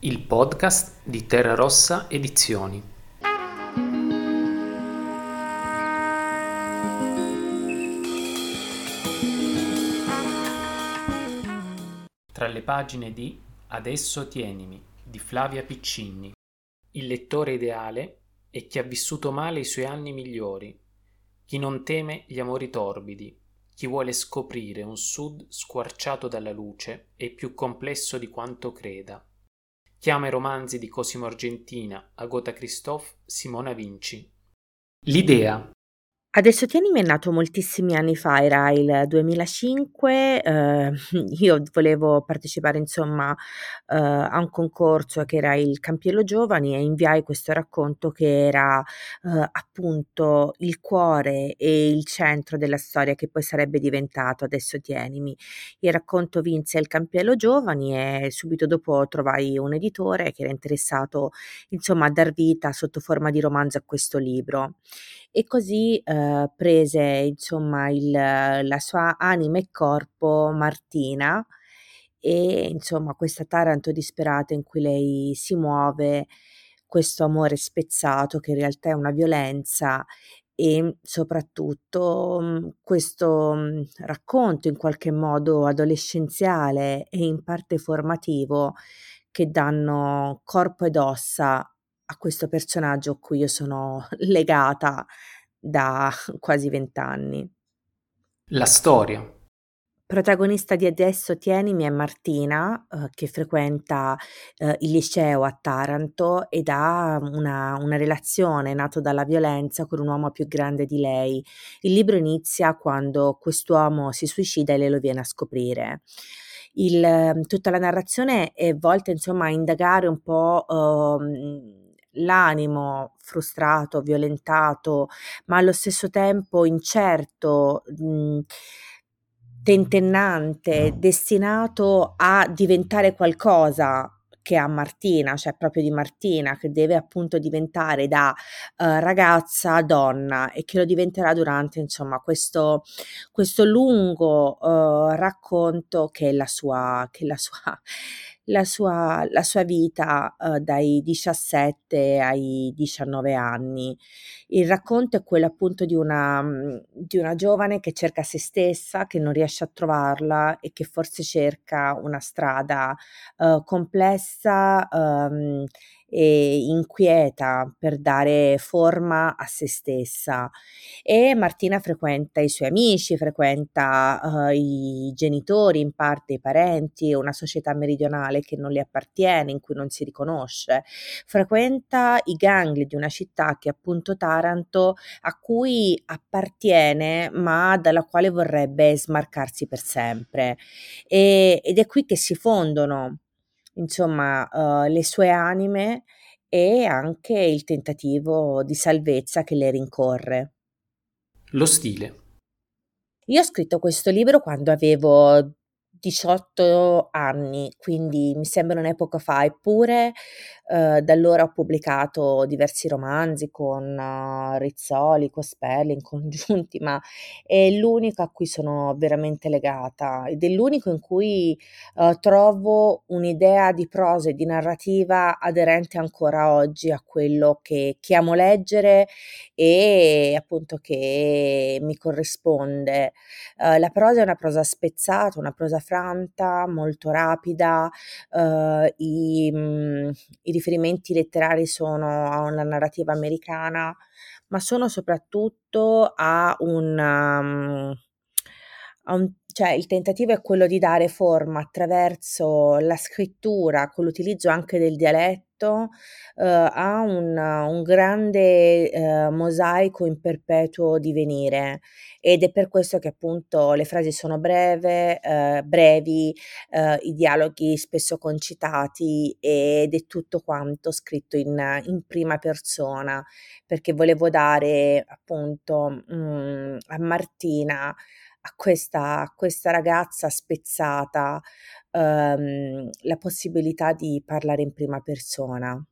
Il podcast di Terra Rossa Edizioni. Tra le pagine di Adesso tienimi di Flavia Piccinni. Il lettore ideale è chi ha vissuto male i suoi anni migliori, chi non teme gli amori torbidi, chi vuole scoprire un sud squarciato dalla luce e più complesso di quanto creda. Chiama i romanzi di Cosimo Argentina, Agota Christophe, Simona Vinci. L'idea Adesso Tienimi è nato moltissimi anni fa, era il 2005, eh, io volevo partecipare insomma eh, a un concorso che era il Campiello Giovani e inviai questo racconto che era eh, appunto il cuore e il centro della storia che poi sarebbe diventato Adesso Tienimi. Il racconto vinse il Campiello Giovani e subito dopo trovai un editore che era interessato insomma a dar vita sotto forma di romanzo a questo libro e così eh, prese insomma il, la sua anima e corpo Martina e insomma questa Taranto disperata in cui lei si muove, questo amore spezzato che in realtà è una violenza e soprattutto mhmm, questo mhmm, racconto in qualche modo adolescenziale e in parte formativo che danno corpo ed ossa a questo personaggio a cui io sono legata da quasi vent'anni. La storia. Protagonista di Adesso Tienimi è Martina, eh, che frequenta eh, il liceo a Taranto ed ha una, una relazione nata dalla violenza con un uomo più grande di lei. Il libro inizia quando quest'uomo si suicida e lei lo viene a scoprire. Il, tutta la narrazione è volta insomma a indagare un po' uh, l'animo frustrato, violentato, ma allo stesso tempo incerto, mh, tentennante, destinato a diventare qualcosa che ha Martina, cioè proprio di Martina, che deve appunto diventare da uh, ragazza a donna e che lo diventerà durante insomma questo, questo lungo uh, racconto che è la sua, che è la sua la sua, la sua vita uh, dai 17 ai 19 anni. Il racconto è quello appunto di una, mm, di una giovane che cerca se stessa, che non riesce a trovarla e che forse cerca una strada uh, complessa um, e inquieta per dare forma a se stessa. E Martina frequenta i suoi amici, frequenta uh, i genitori, in parte i parenti, una società meridionale che non le appartiene, in cui non si riconosce, frequenta i gangli di una città che è appunto Taranto a cui appartiene ma dalla quale vorrebbe smarcarsi per sempre. E, ed è qui che si fondono insomma, uhm, le sue anime e anche il tentativo di salvezza che le rincorre. Lo stile. Io ho scritto questo libro quando avevo 18 anni, quindi mi sembra un'epoca fa, eppure eh, da allora ho pubblicato diversi romanzi con uh, Rizzoli, Cospelli congiunti, ma è l'unico a cui sono veramente legata ed è l'unico in cui uh, trovo un'idea di prosa e di narrativa aderente ancora oggi a quello che, che amo leggere e appunto che mi corrisponde. Uh, la prosa è una prosa spezzata, una prosa franta, molto rapida, uh, i, mh, mm, i, riferimenti letterari sono a una narrativa americana, ma sono soprattutto a un... Um, a un cioè il tentativo è quello di dare forma attraverso la scrittura, con l'utilizzo anche del dialetto, eh, a un, un grande eh, mosaico in perpetuo divenire. Ed è per questo che appunto le frasi sono breve, eh, brevi, eh, i dialoghi spesso concitati ed è tutto quanto scritto in, in prima persona. Perché volevo dare appunto mh, mm, a Martina a questa, a questa ragazza spezzata um, la possibilità di parlare in prima persona.